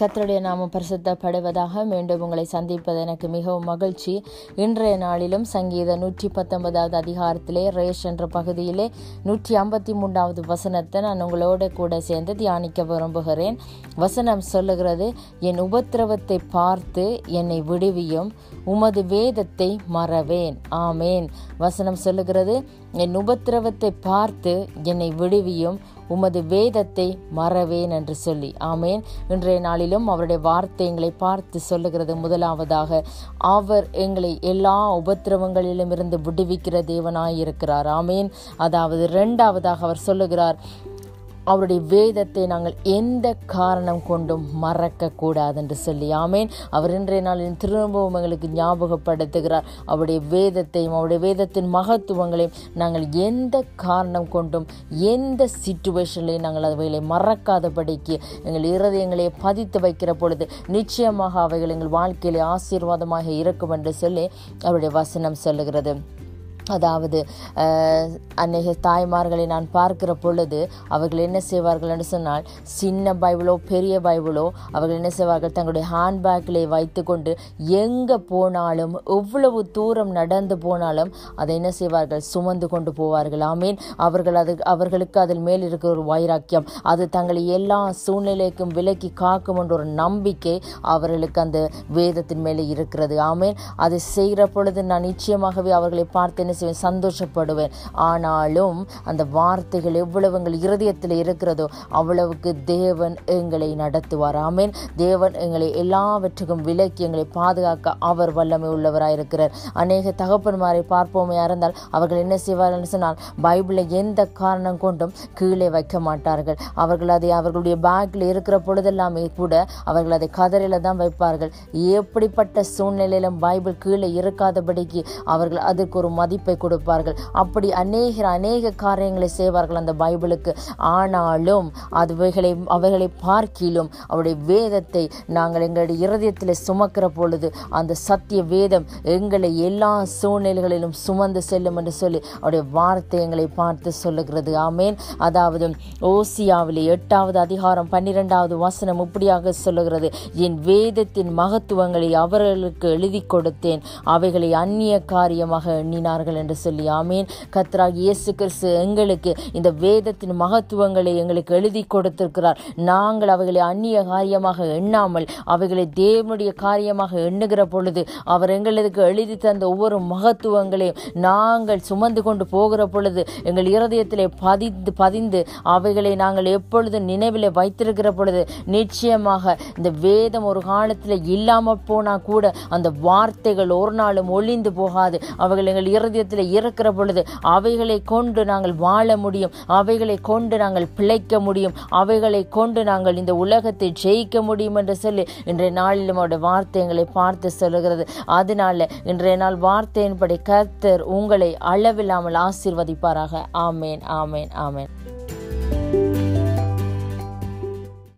கத்தருடைய நாமம் பரிசுத்தப்படுவதாக மீண்டும் உங்களை சந்திப்பது எனக்கு மிகவும் மகிழ்ச்சி. இன்றைய நாளிலும் சங்கீத நூற்றி பத்தொன்பதாவது அதிகாரத்திலே ரேஷ் என்ற பகுதியிலே நூற்றி ஐம்பத்தி மூன்றாவது வசனத்தை நான் உங்களோட கூட சேர்ந்து தியானிக்க விரும்புகிறேன். வசனம் சொல்லுகிறது என் உபத்திரவத்தை பார்த்து என்னை விடுவியும் உமது வேதத்தை மறவேன். ஆமேன். வசனம் சொல்லுகிறது என் உபத்திரவத்தை பார்த்து என்னை விடுவியும் உமது வேதத்தை மறவேன் என்று சொல்லி. ஆமேன். இன்றைய நாளிலும் அவருடைய வார்த்தை எங்களை பார்த்து சொல்லுகிறது முதலாவதாக அவர் எங்களை எல்லா உபத்திரவங்களிலும் இருந்து விடுவிக்கிற தேவனாய் இருக்கிறார் ஆமேன். அதாவது இரண்டாவதாக அவர் சொல்லுகிறார் அவருடைய வேதத்தை நாங்கள் எந்த காரணம் கொண்டும் மறக்க கூடாது என்று சொல்லி ஆமேன். அவர் இன்றைய நாளில் திரும்பவும் எங்களுக்கு ஞாபகப்படுத்துகிறார். அவருடைய வேதத்தையும் அவருடைய வேதத்தின் மகத்துவங்களையும் நாங்கள் எந்த காரணம் கொண்டும் எந்த சிச்சுவேஷன்லையும் நாங்கள் அவைகளை மறக்காதபடிக்கு எங்கள் இருதயங்களை பதித்து வைக்கிற பொழுது நிச்சயமாக அவைகள் எங்கள் வாழ்க்கையிலே ஆசீர்வாதமாக இருக்கும் என்று சொல்லி அவருடைய வசனம் சொல்லுகிறது. அதாவது அன்னைய தாய்மார்களை நான் பார்க்கிற பொழுது அவர்கள் என்ன செய்வார்கள் என்று சொன்னால் சின்ன பைபிளோ பெரிய பைபிளோ அவர்கள் என்ன செய்வார்கள்? தங்களுடைய ஹேண்ட்பேக்கிலே வைத்துக்கொண்டு எங்கே போனாலும் எவ்வளவு தூரம் நடந்து போனாலும் அதை என்ன செய்வார்கள்? சுமந்து கொண்டு போவார்கள். ஆமீன். அவர்கள் அது அவர்களுக்கு அதில் மேல் இருக்கிற ஒரு வைராக்கியம். அது தங்களை எல்லா சூழ்நிலைக்கும் விலக்கி காக்கும் என்ற ஒரு நம்பிக்கை அவர்களுக்கு அந்த வேதத்தின் மேலே இருக்கிறது. ஆமீன். அதை செய்கிற பொழுது நான் நிச்சயமாகவே அவர்களை பார்த்து என்ன செய்வேன் சந்தோஷப்படுவேன். ஆனாலும் அந்த வார்த்தைகள் எவ்வளவு எங்கள் இருதயத்தில் இருக்கிறதோ அவ்வளவுக்கு தேவன் எங்களை நடத்துவார். ஆமேன். தேவன் எங்களை எல்லாவற்றுக்கும் விலக்கி எங்களை பாதுகாக்க அவர் வல்லமை உள்ளவராயிருக்கிறார் அநேக தகப்பன்மாரை பார்ப்போமே இருந்தால் அவர்கள் என்ன செய்வார்கள் சொன்னால் பைபிளை எந்த காரணம் கொண்டும் கீழே வைக்க மாட்டார்கள். அவர்கள் அதை அவர்களுடைய பேக்கில் இருக்கிற பொழுதெல்லாமே கூட அவர்கள் அதை கதறையில் தான் வைப்பார்கள். எப்படிப்பட்ட சூழ்நிலையிலும் பைபிள் கீழே இருக்காதபடிக்கு அவர்கள் அதற்கு ஒரு மதிப்பை கொடுப்பார்கள். அப்படி அநேக அநேக காரியங்களை செய்வார்கள் அந்த பைபிளுக்கு. ஆனாலும் அதுவைகளை அவைகளை பார்க்கிலும் அவருடைய வேதத்தை நாங்கள் எங்களுடைய இருதயத்தில் சுமக்கிற பொழுது அந்த சத்திய வேதம் எங்களை எல்லா சூழ்நிலைகளிலும் சுமந்து செல்லும் என்று சொல்லி அவருடைய வார்த்தை எங்களை பார்த்து சொல்லுகிறது. ஆமேன். அதாவது ஓசியாவிலே எட்டாவது அதிகாரம் பன்னிரெண்டாவது வசனம் இப்படியாக சொல்லுகிறது. என் வேதத்தின் மகத்துவங்களை அவர்களுக்கு எழுதி கொடுத்தேன். அவைகளை அந்நிய காரியமாக எண்ணினார்கள். என்று சொல்லி ஆமீன். கத்ராக் இயேசு கிறிஸ்து எங்களுக்கு இந்த வேதத்தின் மகத்துவங்களை எங்களுக்கு எழுதி கொடுத்திருக்கிறார். நாங்கள் அவைகளை அந்நிய காரியமாக எண்ணாமல் அவைகளை தேவனுடைய காரியமாக எண்ணுகிற பொழுது அவர் எங்களுக்கு எழுதி தந்த ஒவ்வொரு மகத்துவங்களையும் நாங்கள் சுமந்து கொண்டு போகிற பொழுது எங்கள் இருதயத்திலே பதிந்து பதிந்து அவைகளை நாங்கள் எப்பொழுது நினைவில் வைத்திருக்கிற பொழுது நிச்சயமாக இந்த வேதம் ஒரு காலத்தில் இல்லாமல் போனால் கூட அந்த வார்த்தைகள் ஒரு நாளும் ஒளிந்து போகாது. அவைகள் எங்கள் இருதயத்தில் இருக்கிற பொழுது அவைகளை கொண்டு நாங்கள் வாழ முடியும். அவைகளை கொண்டு நாங்கள் பிழைக்க முடியும். அவைகளை கொண்டு நாங்கள் இந்த உலகத்தை ஜெயிக்க முடியும் என்று சொல்லி இன்றைய நாளில் அவருடைய வார்த்தைகளை பார்த்து சொல்லுகிறது. அதனால இன்றைய நாள் வார்த்தையின்படி கர்த்தர் உங்களை அளவில்லாமல் ஆசீர்வதிப்பாராக. ஆமேன் ஆமேன் ஆமேன்.